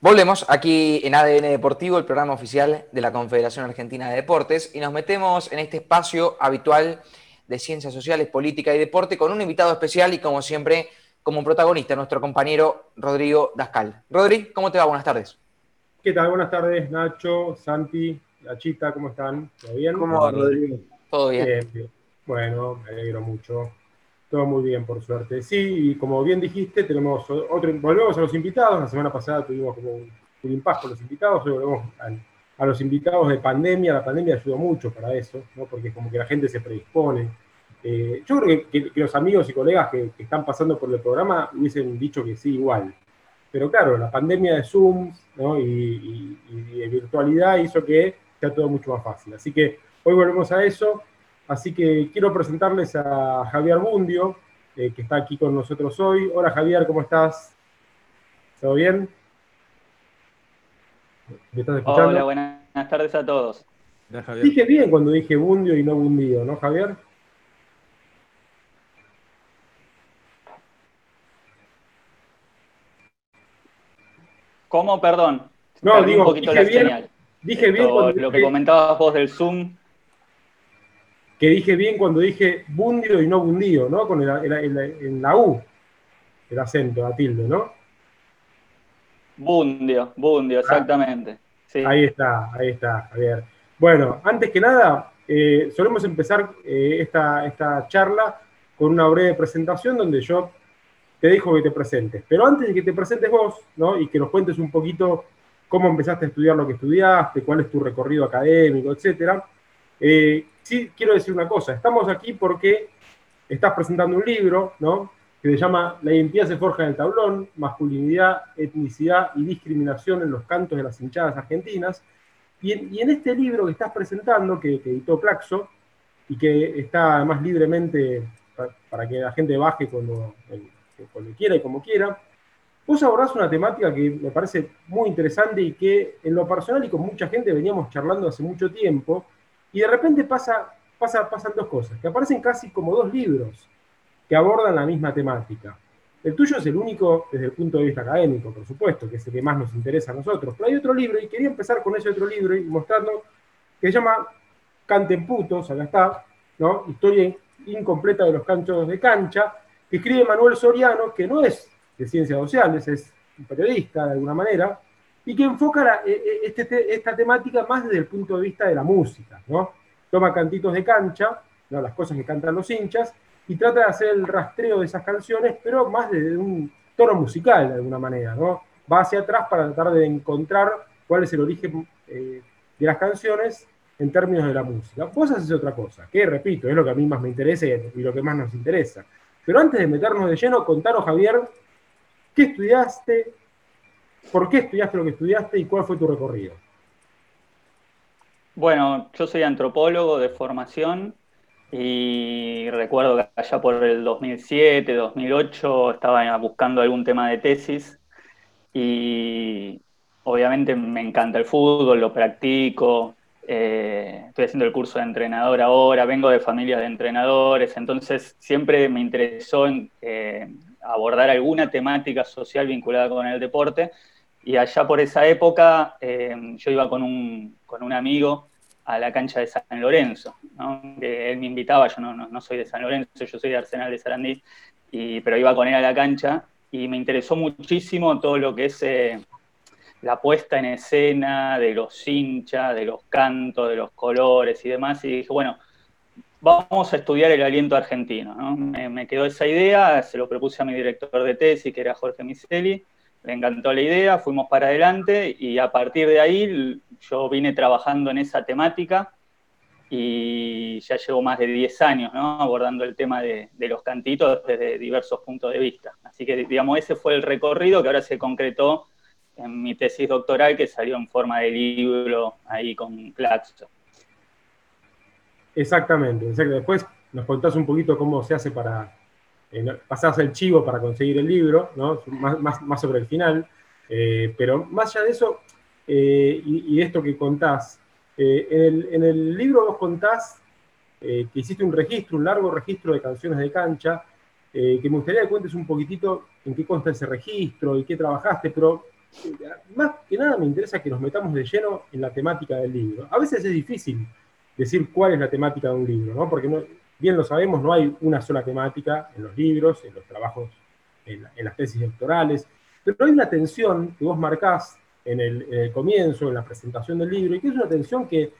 Volvemos aquí en ADN Deportivo, el programa oficial de la Confederación Argentina de Deportes, y nos metemos en este espacio habitual de ciencias sociales, política y deporte con un invitado especial y como siempre, como protagonista, nuestro compañero Rodrigo Dascal. Rodri, ¿cómo te va? Buenas tardes. ¿Qué tal? Buenas tardes, Nacho, Santi, La Chita, ¿cómo están? ¿Todo bien? ¿Cómo va, Rodrigo? Todo bien. bien. Bueno, me alegro mucho. Todo muy bien, por suerte. Sí, y como bien dijiste, tenemos otro, volvemos a los invitados. La semana pasada tuvimos como un, un impasse con los invitados, hoy volvemos a, los invitados de pandemia. La pandemia ayudó mucho para eso, ¿no? porque como que la gente se predispone. Eh, yo creo que, los amigos y colegas que, están pasando por el programa hubiesen dicho que sí igual. Pero claro, la pandemia de Zoom ¿no? y de virtualidad hizo que sea todo mucho más fácil. Así que hoy volvemos a eso. Así que quiero presentarles a Javier Bundio, eh, que está aquí con nosotros hoy. Hola Javier, ¿cómo estás? ¿Todo bien? ¿Me estás escuchando? Hola, buenas tardes a todos. Dije bien cuando dije Bundio y no Bundio, ¿no, Javier? ¿Cómo? Perdón. No, digo, dije bien, dije bien cuando Lo que comentabas vos del Zoom que dije bien cuando dije bundio y no bundio, ¿no? Con el, en la U, el acento, la tilde, ¿no? Bundio, bundio, exactamente. Ahí está, ahí está, Javier. Bueno, antes que nada, eh, solemos empezar eh, esta, esta charla con una breve presentación donde yo te dejo que te presentes. Pero antes de que te presentes vos, ¿no? Y que nos cuentes un poquito cómo empezaste a estudiar lo que estudiaste, cuál es tu recorrido académico, etcétera, eh, sí quiero decir una cosa, estamos aquí porque estás presentando un libro, ¿no? Que se llama La identidad se forja en el tablón, masculinidad, etnicidad y discriminación en los cantos de las hinchadas argentinas. Y en, este libro que estás presentando, que, editó Plaxo, y que está además libremente para, que la gente baje cuando, cuando quiera y como quiera, vos abordás una temática que me parece muy interesante y que en lo personal y con mucha gente veníamos charlando hace mucho tiempo, y de repente pasa, pasa, pasan dos cosas, que aparecen casi como dos libros que abordan la misma temática. El tuyo es el único desde el punto de vista académico, por supuesto, que es el que más nos interesa a nosotros. Pero hay otro libro, y quería empezar con ese otro libro y mostrando, que se llama Canten putos, acá está, ¿no? Historia incompleta de los canchos de cancha, que escribe Manuel Soriano, que no es de ciencias sociales, es un periodista de alguna manera, y que enfoca eh, eh, este esta temática más desde el punto de vista de la música, ¿no? Toma cantitos de cancha, ¿no? las cosas que cantan los hinchas, y trata de hacer el rastreo de esas canciones, pero más desde un tono musical de alguna manera, ¿no? Va hacia atrás para tratar de encontrar cuál es el origen eh, de las canciones en términos de la música. Vos haces otra cosa, que repito, es lo que a mí más me interesa y lo que más nos interesa. Pero antes de meternos de lleno, contanos, Javier, ¿qué estudiaste? ¿Por qué estudiaste lo que estudiaste y cuál fue tu recorrido? Bueno, yo soy antropólogo de formación y recuerdo que allá por el 2007, 2008 estaba buscando algún tema de tesis y obviamente me encanta el fútbol, lo practico, eh, estoy haciendo el curso de entrenador ahora, vengo de familia de entrenadores, entonces siempre me interesó en, eh, abordar alguna temática social vinculada con el deporte y allá por esa época eh, yo iba con un, con un, amigo a la cancha de San Lorenzo, que él me invitaba, yo no, no, soy de San Lorenzo, yo soy de Arsenal de Sarandí, y, pero iba con él a la cancha y me interesó muchísimo todo lo que es eh, la puesta en escena de los hinchas, de los cantos, de los colores y demás, y dije, bueno, vamos a estudiar el aliento argentino. Me, me, quedó esa idea, se lo propuse a mi director de tesis, que era Jorge Miseli, le encantó la idea, fuimos para adelante y a partir de ahí yo vine trabajando en esa temática y ya llevo más de 10 años abordando el tema de, los cantitos desde diversos puntos de vista. Así que, digamos, ese fue el recorrido que ahora se concretó en mi tesis doctoral que salió en forma de libro ahí con Claxo. Exactamente, después nos contás un poquito cómo se hace para, pasás el chivo para conseguir el libro, ¿no? más, sobre el final, eh, pero más allá de eso, eh, y, esto que contás, en el, libro vos contás que hiciste un registro, un largo registro de canciones de cancha, que me gustaría que cuentes un poquitito en qué consta ese registro y qué trabajaste, pero más que nada me interesa que nos metamos de lleno en la temática del libro. A veces es difícil decir cuál es la temática de un libro, ¿no? Porque bien lo sabemos, no hay una sola temática en los libros, en los trabajos, en, las tesis doctorales, pero hay una tensión que vos marcás en el, en el, comienzo, en la presentación del libro, y que es una tensión que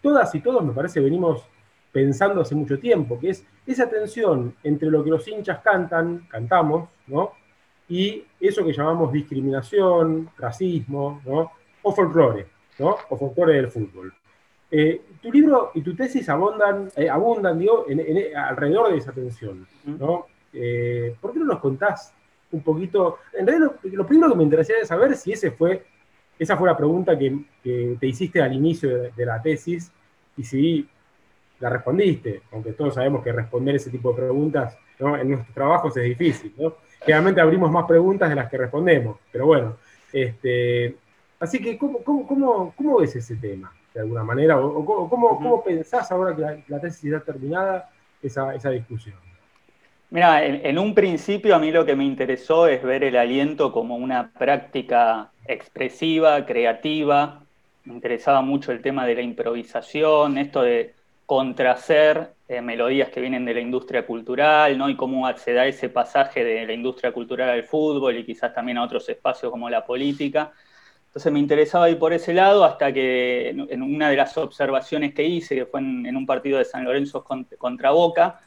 todas y todos, me parece, venimos pensando hace mucho tiempo, que es esa tensión entre lo que los hinchas cantan, cantamos, ¿no? Y eso que llamamos discriminación, racismo, ¿no? O folclore, ¿no? O folclore del fútbol. Eh, tu libro y tu tesis abundan, eh, abundan digo, alrededor de esa tensión, ¿no? Eh, ¿Por qué no nos contás un poquito? En realidad, lo, primero que me interesaría es saber si ese fue, esa fue la pregunta que, te hiciste al inicio de, la tesis y si la respondiste, aunque todos sabemos que responder ese tipo de preguntas en nuestros trabajos es difícil, ¿no? Generalmente abrimos más preguntas de las que respondemos, pero bueno. Este, así que, ¿cómo, cómo, cómo ves ese tema? de alguna manera? ¿O, cómo, pensás ahora que la, tesis está terminada esa, esa discusión? Mira, en, un principio a mí lo que me interesó es ver el aliento como una práctica expresiva, creativa. Me interesaba mucho el tema de la improvisación, esto de contracer eh, melodías que vienen de la industria cultural, ¿no? Y cómo se da ese pasaje de la industria cultural al fútbol y quizás también a otros espacios como la política. Entonces me interesaba ir por ese lado hasta que en una de las observaciones que hice, que fue en, un partido de San Lorenzo contra Boca,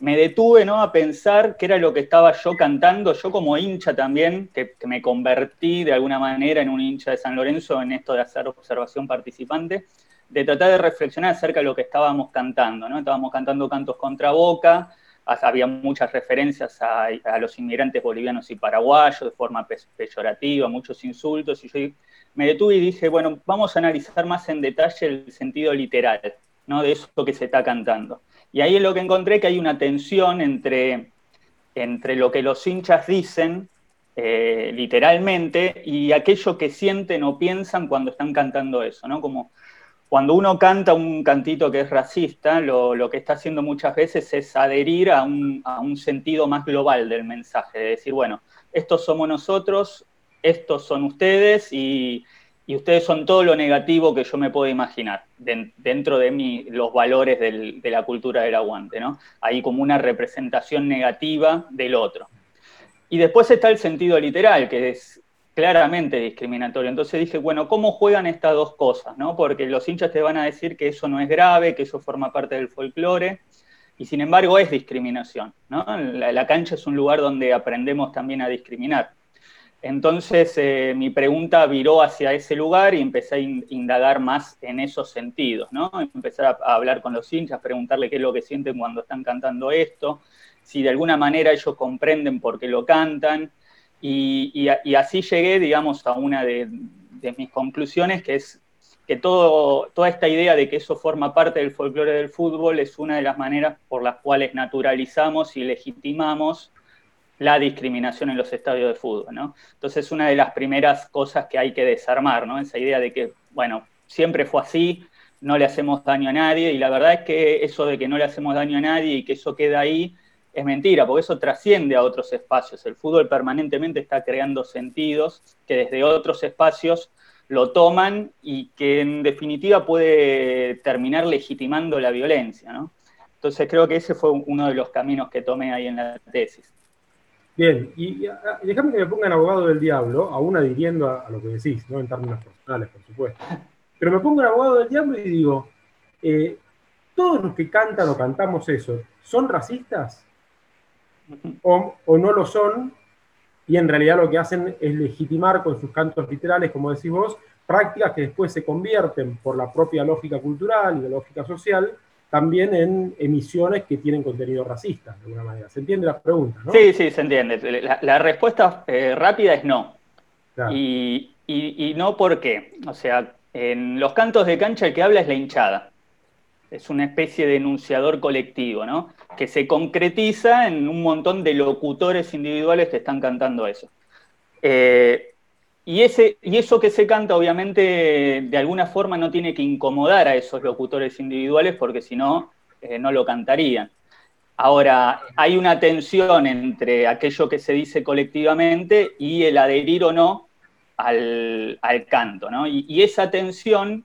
me detuve ¿no? a pensar qué era lo que estaba yo cantando, yo como hincha también, que, me convertí de alguna manera en un hincha de San Lorenzo en esto de hacer observación participante, de tratar de reflexionar acerca de lo que estábamos cantando. ¿no? Estábamos cantando cantos contra Boca, había muchas referencias a, los inmigrantes bolivianos y paraguayos de forma peyorativa, muchos insultos, y yo me detuve y dije, bueno, vamos a analizar más en detalle el sentido literal, ¿no? De eso que se está cantando. Y ahí es lo que encontré que hay una tensión entre, entre lo que los hinchas dicen eh, literalmente y aquello que sienten o piensan cuando están cantando eso, ¿no? Como cuando uno canta un cantito que es racista, lo, que está haciendo muchas veces es adherir a un, sentido más global del mensaje, de decir, bueno, estos somos nosotros, estos son ustedes y, ustedes son todo lo negativo que yo me puedo imaginar dentro de los valores de la cultura del aguante, ¿no? Hay como una representación negativa del otro. Y después está el sentido literal, que es claramente discriminatorio. Entonces dije, bueno, ¿cómo juegan estas dos cosas? ¿no? Porque los hinchas te van a decir que eso no es grave, que eso forma parte del folclore, y sin embargo es discriminación. ¿no? La, cancha es un lugar donde aprendemos también a discriminar. Entonces eh, mi pregunta viró hacia ese lugar y empecé a indagar más en esos sentidos, ¿no? Empezar a, a hablar con los hinchas, preguntarle qué es lo que sienten cuando están cantando esto, si de alguna manera ellos comprenden por qué lo cantan, y, así llegué, digamos, a una de, mis conclusiones, que es que todo, toda esta idea de que eso forma parte del folclore del fútbol es una de las maneras por las cuales naturalizamos y legitimamos la discriminación en los estadios de fútbol, ¿no? Entonces, una de las primeras cosas que hay que desarmar, ¿no? Esa idea de que, bueno, siempre fue así, no le hacemos daño a nadie, y la verdad es que eso de que no le hacemos daño a nadie y que eso queda ahí, es mentira, porque eso trasciende a otros espacios. El fútbol permanentemente está creando sentidos que desde otros espacios lo toman y que en definitiva puede terminar legitimando la violencia. ¿no? Entonces creo que ese fue uno de los caminos que tomé ahí en la tesis. Bien, y, déjame que me ponga en abogado del diablo, aún adhiriendo a, lo que decís, ¿no? en términos personales, por supuesto. Pero me pongo en abogado del diablo y digo, eh, ¿todos los que cantan o cantamos eso son racistas? O, no lo son, y en realidad lo que hacen es legitimar con sus cantos literales, como decís vos, prácticas que después se convierten por la propia lógica cultural y la lógica social también en emisiones que tienen contenido racista, de alguna manera. ¿Se entiende la pregunta? ¿no? Sí, sí, se entiende. La, respuesta eh, rápida es no. Y, y, y no por qué. O sea, en los cantos de cancha el que habla es la hinchada es una especie de enunciador colectivo, ¿no? Que se concretiza en un montón de locutores individuales que están cantando eso. Eh, y, ese, y eso que se canta, obviamente, de alguna forma no tiene que incomodar a esos locutores individuales, porque si no, eh, no lo cantarían. Ahora, hay una tensión entre aquello que se dice colectivamente y el adherir o no al, canto, ¿no? Y, esa tensión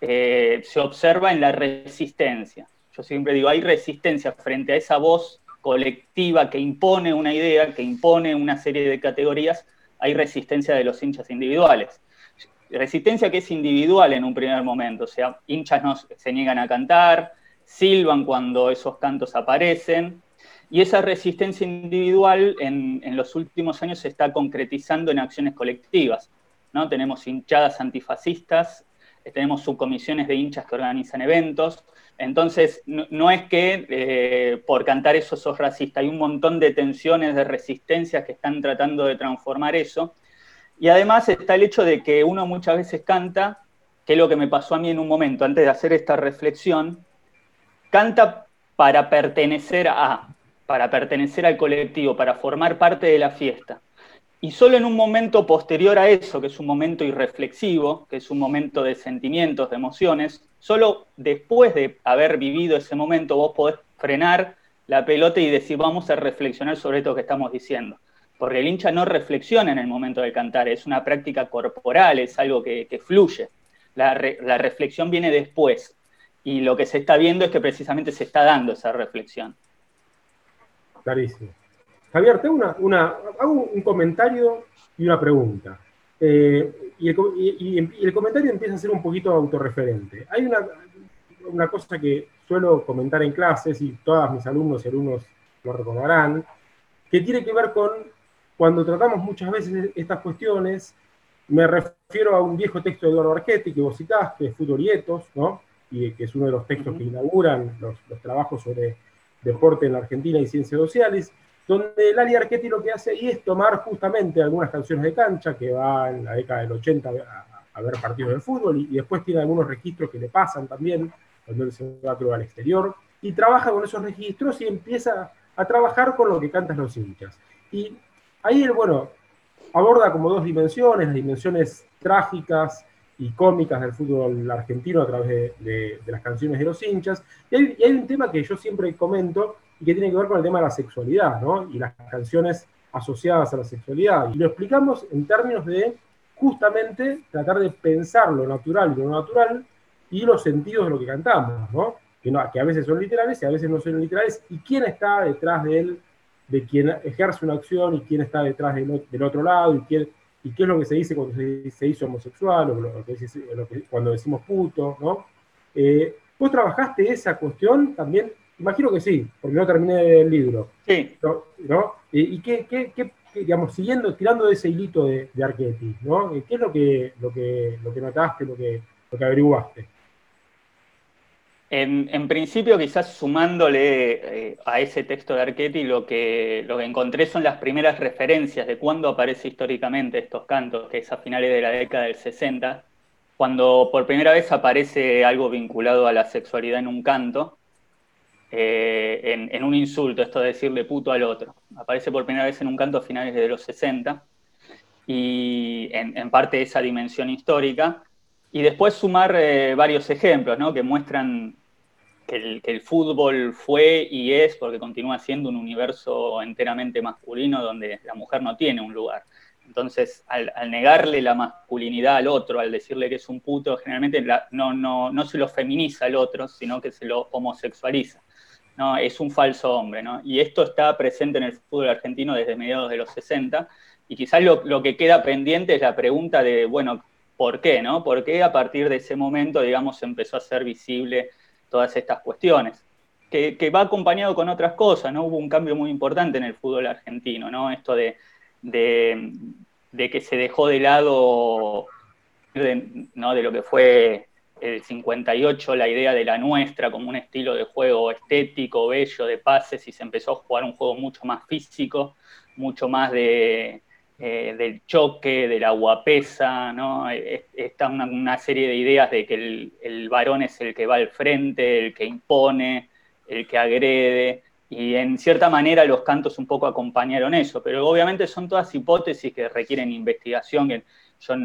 eh, se observa en la resistencia. Yo siempre digo, hay resistencia frente a esa voz colectiva que impone una idea, que impone una serie de categorías, hay resistencia de los hinchas individuales. Resistencia que es individual en un primer momento, o sea, hinchas se niegan a cantar, silban cuando esos cantos aparecen, y esa resistencia individual en, los últimos años se está concretizando en acciones colectivas. ¿no? Tenemos hinchadas antifascistas, tenemos subcomisiones de hinchas que organizan eventos. Entonces, no, es que eh, por cantar eso sos racista, hay un montón de tensiones, de resistencias que están tratando de transformar eso. Y además está el hecho de que uno muchas veces canta, que es lo que me pasó a mí en un momento, antes de hacer esta reflexión, canta para pertenecer a, para pertenecer al colectivo, para formar parte de la fiesta. Y solo en un momento posterior a eso, que es un momento irreflexivo, que es un momento de sentimientos, de emociones, solo después de haber vivido ese momento vos podés frenar la pelota y decir, vamos a reflexionar sobre esto que estamos diciendo. Porque el hincha no reflexiona en el momento de cantar, es una práctica corporal, es algo que, fluye. La, la reflexión viene después. Y lo que se está viendo es que precisamente se está dando esa reflexión. Clarísimo. Javier, tengo una, hago un comentario y una pregunta. Eh, y, el, comentario empieza a ser un poquito autorreferente. Hay una, una cosa que suelo comentar en clases y todos mis alumnos y alumnos lo recordarán, que tiene que ver con cuando tratamos muchas veces estas cuestiones, me refiero a un viejo texto de Eduardo Archetti que vos citaste, Futurietos, ¿no? y que es uno de los textos que inauguran los, los trabajos sobre deporte en la Argentina y ciencias sociales, donde Lali Archetti lo que hace ahí es tomar justamente algunas canciones de cancha, que va en la década del 80 a, ver partidos de fútbol, y, después tiene algunos registros que le pasan también, cuando él se va a al exterior, y trabaja con esos registros y empieza a trabajar con lo que cantan los hinchas. Y ahí él, bueno, aborda como dos dimensiones, las dimensiones trágicas y cómicas del fútbol argentino a través de, las canciones de los hinchas. Y hay, un tema que yo siempre comento y que tiene que ver con el tema de la sexualidad, ¿no? Y las canciones asociadas a la sexualidad. Y lo explicamos en términos de justamente tratar de pensar lo natural y lo natural y los sentidos de lo que cantamos, ¿no? Que, no, a veces son literales y a veces no son literales. Y quién está detrás de él, de quien ejerce una acción y quién está detrás del, otro lado y qué es lo que se dice cuando se, se hizo homosexual, o cuando decimos puto, ¿no? Eh, ¿Vos trabajaste esa cuestión también? Imagino que sí, porque no terminé el libro. Sí. ¿no? ¿Y qué, qué, qué, digamos, siguiendo, tirando de ese hilito de, de Archetti, ¿no? ¿Qué es lo que, lo que, lo que notaste, lo que, lo que averiguaste? En, principio, quizás sumándole eh, a ese texto de Archetti, lo que, lo que encontré son las primeras referencias de cuándo aparece históricamente estos cantos, que es a finales de la década del 60, cuando por primera vez aparece algo vinculado a la sexualidad en un canto, eh, en, un insulto, esto de decirle puto al otro. Aparece por primera vez en un canto a finales de los 60, y en, parte de esa dimensión histórica. Y después sumar eh, varios ejemplos ¿no? que muestran que el, fútbol fue y es, porque continúa siendo un universo enteramente masculino donde la mujer no tiene un lugar. Entonces, al, negarle la masculinidad al otro, al decirle que es un puto, generalmente no, no, no, se lo feminiza al otro, sino que se lo homosexualiza. ¿No? Es un falso hombre. ¿no? Y esto está presente en el fútbol argentino desde mediados de los 60. Y quizás lo, lo que queda pendiente es la pregunta de, bueno, ¿por qué? ¿no? ¿Por qué a partir de ese momento, digamos, empezó a ser visible todas estas cuestiones, que, va acompañado con otras cosas, ¿no? Hubo un cambio muy importante en el fútbol argentino, ¿no? Esto de, que se dejó de lado ¿no? de lo que fue el 58, la idea de la nuestra como un estilo de juego estético, bello, de pases, y se empezó a jugar un juego mucho más físico, mucho más de, eh, del choque, de la guapesa, ¿no? Está una, serie de ideas de que el, varón es el que va al frente, el que impone, el que agrede, y en cierta manera los cantos un poco acompañaron eso, pero obviamente son todas hipótesis que requieren investigación, yo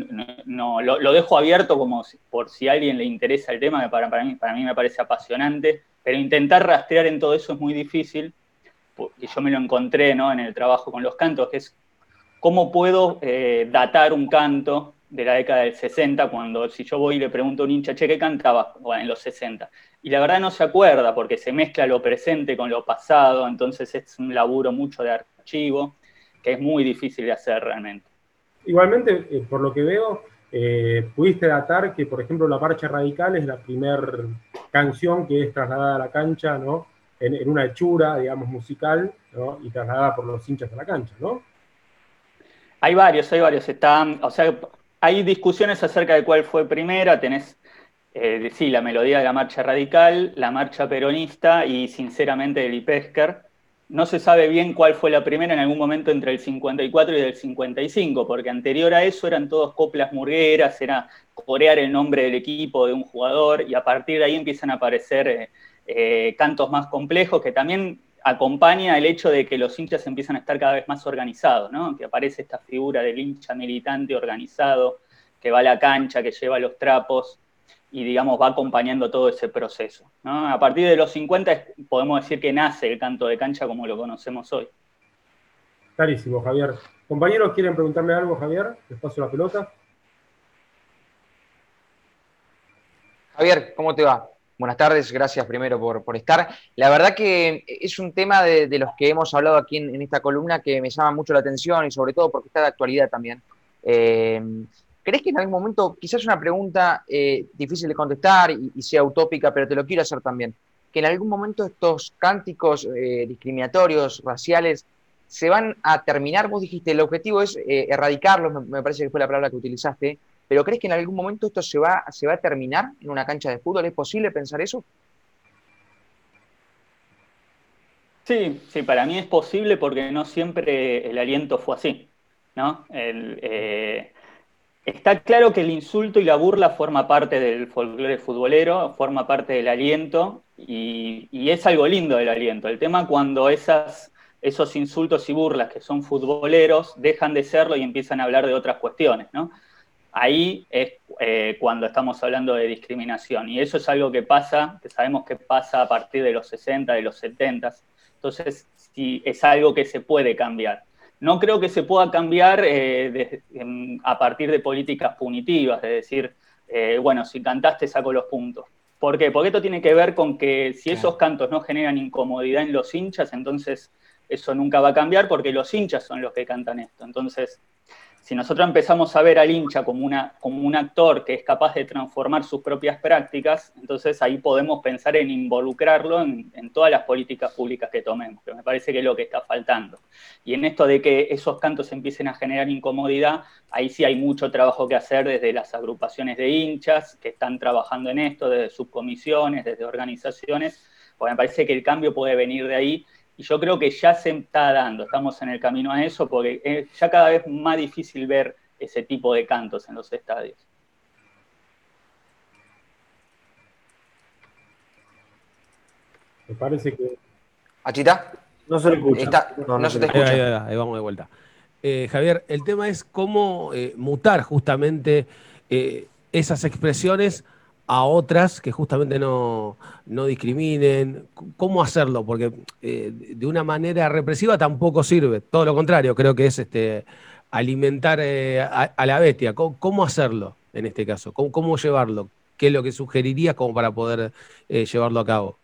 no, lo, dejo abierto como por si a alguien le interesa el tema, para, para, mí, para mí me parece apasionante, pero intentar rastrear en todo eso es muy difícil, y yo me lo encontré ¿no? en el trabajo con los cantos, que es ¿cómo puedo eh, datar un canto de la década del 60 cuando si yo voy y le pregunto a un hincha, che, ¿qué cantaba en los 60? Y la verdad no se acuerda porque se mezcla lo presente con lo pasado, entonces es un laburo mucho de archivo que es muy difícil de hacer realmente. Igualmente, eh, por lo que veo, eh, pudiste datar que, por ejemplo, La Marcha Radical es la primera canción que es trasladada a la cancha, ¿no? En, una hechura, digamos, musical, ¿no? Y trasladada por los hinchas a la cancha, ¿no? Hay varios, hay varios. Están, o sea, hay discusiones acerca de cuál fue primera. Tenés, eh, sí, la melodía de la marcha radical, la marcha peronista y, sinceramente, el Ipesker no se sabe bien cuál fue la primera en algún momento entre el 54 y el 55, porque anterior a eso eran todos coplas murgueras, era corear el nombre del equipo de un jugador, y a partir de ahí empiezan a aparecer eh, eh, cantos más complejos que también acompaña el hecho de que los hinchas empiezan a estar cada vez más organizados, ¿no? que aparece esta figura del hincha militante organizado, que va a la cancha, que lleva los trapos, y digamos va acompañando todo ese proceso. A partir de los 50 podemos decir que nace el canto de cancha como lo conocemos hoy. Clarísimo, Javier. Compañeros, ¿quieren preguntarle algo, Javier? Les paso la pelota. Javier, ¿cómo te va? Buenas tardes, gracias primero por, estar. La verdad que es un tema de, los que hemos hablado aquí en, esta columna que me llama mucho la atención y sobre todo porque está de actualidad también. Eh, ¿Crees que en algún momento, quizás una pregunta eh, difícil de contestar y, sea utópica, pero te lo quiero hacer también, que en algún momento estos cánticos eh, discriminatorios, raciales, se van a terminar? Vos dijiste, el objetivo es eh, erradicarlos, me, parece que fue la palabra que utilizaste, pero ¿crees que en algún momento esto se va, se va a terminar en una cancha de fútbol? ¿Es posible pensar eso? Sí, sí, para mí es posible porque no siempre el aliento fue así, ¿no? El, Está claro que el insulto y la burla forma parte del folclore futbolero, forma parte del aliento y, es algo lindo del aliento. El tema cuando esas, esos insultos y burlas que son futboleros dejan de serlo y empiezan a hablar de otras cuestiones, ¿no? Ahí es eh, cuando estamos hablando de discriminación y eso es algo que pasa, que sabemos que pasa a partir de los 60, de los 70. Entonces, sí, es algo que se puede cambiar. No creo que se pueda cambiar eh, a partir de políticas punitivas, de decir, eh, bueno, si cantaste saco los puntos. ¿Por qué? Porque esto tiene que ver con que si esos cantos no generan incomodidad en los hinchas, entonces eso nunca va a cambiar porque los hinchas son los que cantan esto. Entonces, si nosotros empezamos a ver al hincha como, una, como un actor que es capaz de transformar sus propias prácticas, entonces ahí podemos pensar en involucrarlo en, todas las políticas públicas que tomemos, que me parece que es lo que está faltando. Y en esto de que esos cantos empiecen a generar incomodidad, ahí sí hay mucho trabajo que hacer desde las agrupaciones de hinchas que están trabajando en esto, desde subcomisiones, desde organizaciones, porque me parece que el cambio puede venir de ahí y yo creo que ya se está dando, estamos en el camino a eso, porque es ya cada vez más difícil ver ese tipo de cantos en los estadios. Me parece que. ¿Achita? No se le escucha. no, se te escucha. Ahí, vamos de vuelta. Eh, Javier, el tema es cómo eh, mutar justamente eh, esas expresiones a otras que justamente no, discriminen? ¿Cómo hacerlo? Porque eh, de una manera represiva tampoco sirve, todo lo contrario, creo que es este, alimentar eh, a, la bestia. ¿Cómo, hacerlo en este caso? ¿Cómo, llevarlo? ¿Qué es lo que sugerirías como para poder eh, llevarlo a cabo?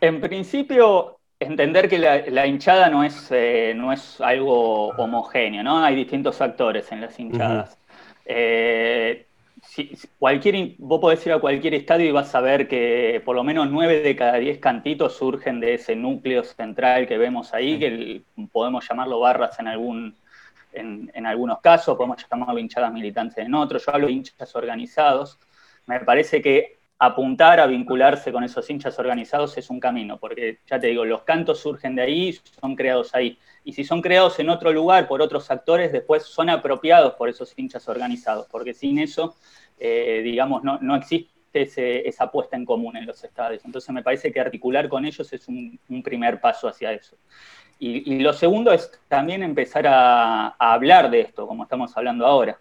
En principio, entender que la, hinchada no es, no es algo homogéneo, ¿no? Hay distintos actores en las hinchadas cualquier, vos podés ir a cualquier estadio y vas a ver que por lo menos nueve de cada diez cantitos surgen de ese núcleo central que vemos ahí, que podemos llamarlo barras en, algún, en, algunos casos, podemos llamarlo hinchadas militantes en otros. Yo hablo de hinchas organizados. Me parece que apuntar a vincularse con esos hinchas organizados es un camino, porque ya te digo, los cantos surgen de ahí, son creados ahí. Y si son creados en otro lugar por otros actores, después son apropiados por esos hinchas organizados, porque sin eso, eh, digamos, no, existe esa puesta en común en los estadios. Entonces me parece que articular con ellos es un, primer paso hacia eso. Y, lo segundo es también empezar a hablar de esto, como estamos hablando ahora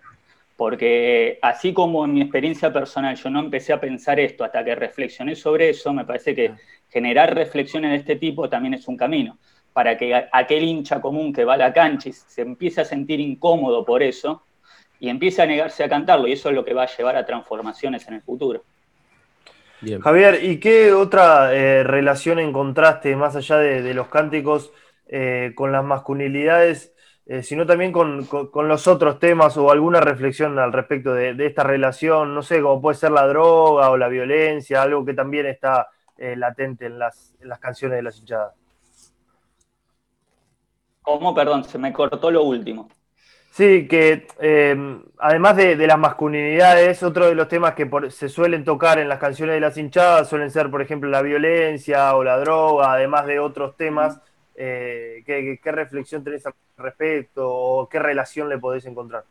porque así como en mi experiencia personal yo no empecé a pensar esto hasta que reflexioné sobre eso, me parece que generar reflexiones de este tipo también es un camino. para que aquel hincha común que va a la cancha y se empiece a sentir incómodo por eso y empiece a negarse a cantarlo, y eso es lo que va a llevar a transformaciones en el futuro. Javier, ¿y qué otra eh, relación encontraste más allá de, los cánticos eh, con las masculinidades, eh, sino también con, los otros temas o alguna reflexión al respecto de, esta relación? No sé, como puede ser la droga o la violencia, algo que también está latente en las, en las canciones de las hinchadas. ¿Cómo? Perdón, se me cortó lo último. Sí, que em, además de, las masculinidades, otro de los temas que se suelen tocar en las canciones de las hinchadas suelen ser, por ejemplo, la violencia o la droga, además de otros temas. Eh, ¿qué, reflexión tenés al respecto o qué relación le podés encontrar?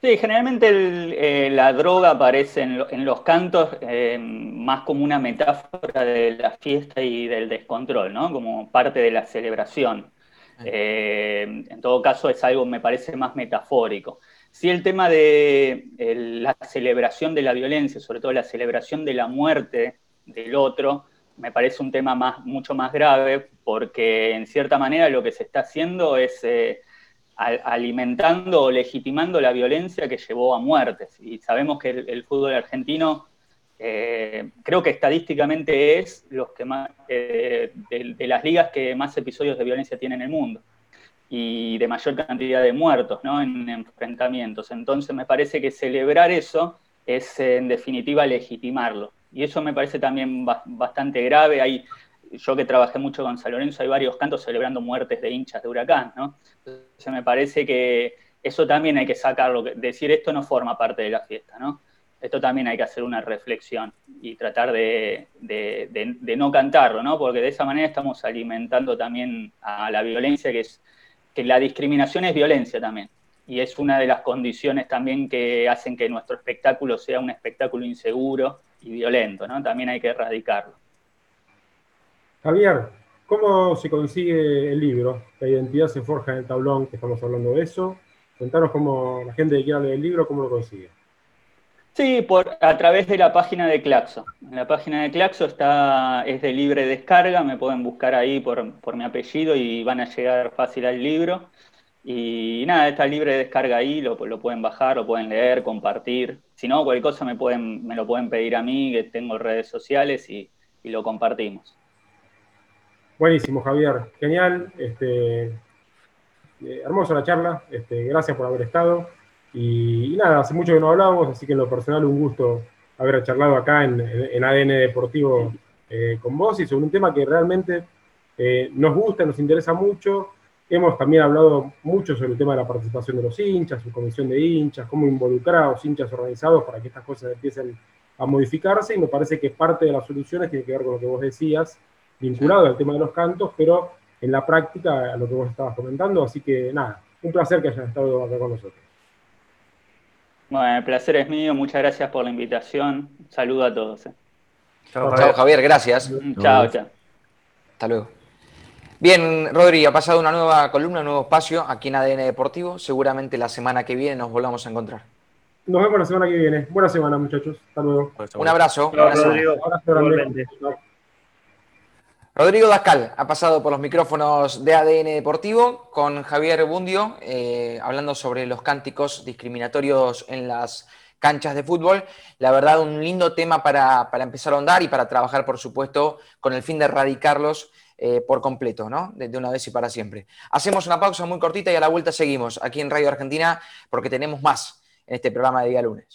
Sí, generalmente eh, la droga aparece en, los cantos em, más como una metáfora de la fiesta y del descontrol, ¿no? Como parte de la celebración. Eh, en todo caso, es algo, me parece, más metafórico. Sí, el tema de la celebración de la violencia, sobre todo la celebración de la muerte del otro, me parece un tema más, mucho más grave, porque en cierta manera lo que se está haciendo es eh, alimentando o legitimando la violencia que llevó a muertes. Y sabemos que el fútbol argentino eh, creo que estadísticamente es los que más, eh, de, las ligas que más episodios de violencia tienen en el mundo y de mayor cantidad de muertos ¿no? en enfrentamientos. Entonces me parece que celebrar eso es en definitiva legitimarlo. Y eso me parece también bastante grave. Hay, yo que trabajé mucho con San Lorenzo, hay varios cantos celebrando muertes de hinchas de huracán. ¿no? Entonces me parece que eso también hay que sacarlo, decir esto no forma parte de la fiesta. ¿no? esto también hay que hacer una reflexión y tratar de, no cantarlo, ¿no? Porque de esa manera estamos alimentando también a la violencia, que es que la discriminación es violencia también. Y es una de las condiciones también que hacen que nuestro espectáculo sea un espectáculo inseguro y violento, ¿no? También hay que erradicarlo. Javier, ¿cómo se consigue el libro? La identidad se forja en el tablón, que estamos hablando de eso. Contanos cómo la gente que quiera leer el libro, cómo lo consigue. Sí, por, a través de la página de Claxo. En la página de Claxo está, es de libre descarga, me pueden buscar ahí por, mi apellido y van a llegar fácil al libro. Y nada, está libre de descarga ahí, lo, pueden bajar, lo pueden leer, compartir. Si no, cualquier cosa me, pueden, me lo pueden pedir a mí, que tengo redes sociales y, lo compartimos. Buenísimo, Javier. Genial. Este, eh, hermosa la charla. Este, gracias por haber estado. Y, nada, hace mucho que no hablábamos, así que en lo personal un gusto haber charlado acá en, ADN Deportivo eh, con vos y sobre un tema que realmente eh, nos gusta, nos interesa mucho. Hemos también hablado mucho sobre el tema de la participación de los hinchas, su comisión de hinchas, cómo involucrar a los hinchas organizados para que estas cosas empiecen a modificarse y me parece que parte de las soluciones tiene que ver con lo que vos decías, vinculado al tema de los cantos, pero en la práctica a lo que vos estabas comentando. Así que nada, un placer que hayan estado acá con nosotros. Bueno, el placer es mío, muchas gracias por la invitación. saludo a todos. Eh. Chao, Javier. gracias. Chao, chao. Hasta luego. Bien, Rodri, ha pasado una nueva columna, un nuevo espacio aquí en ADN Deportivo. Seguramente la semana que viene nos volvamos a encontrar. Nos vemos la semana que viene. Buena semana, muchachos. Hasta luego. Un abrazo. Rodrigo Dascal ha pasado por los micrófonos de ADN Deportivo con Javier Bundio, eh, hablando sobre los cánticos discriminatorios en las canchas de fútbol. La verdad, un lindo tema para, empezar a ahondar y para trabajar, por supuesto, con el fin de erradicarlos eh, por completo, ¿no? De, una vez y para siempre. Hacemos una pausa muy cortita y a la vuelta seguimos aquí en Radio Argentina porque tenemos más en este programa de día lunes.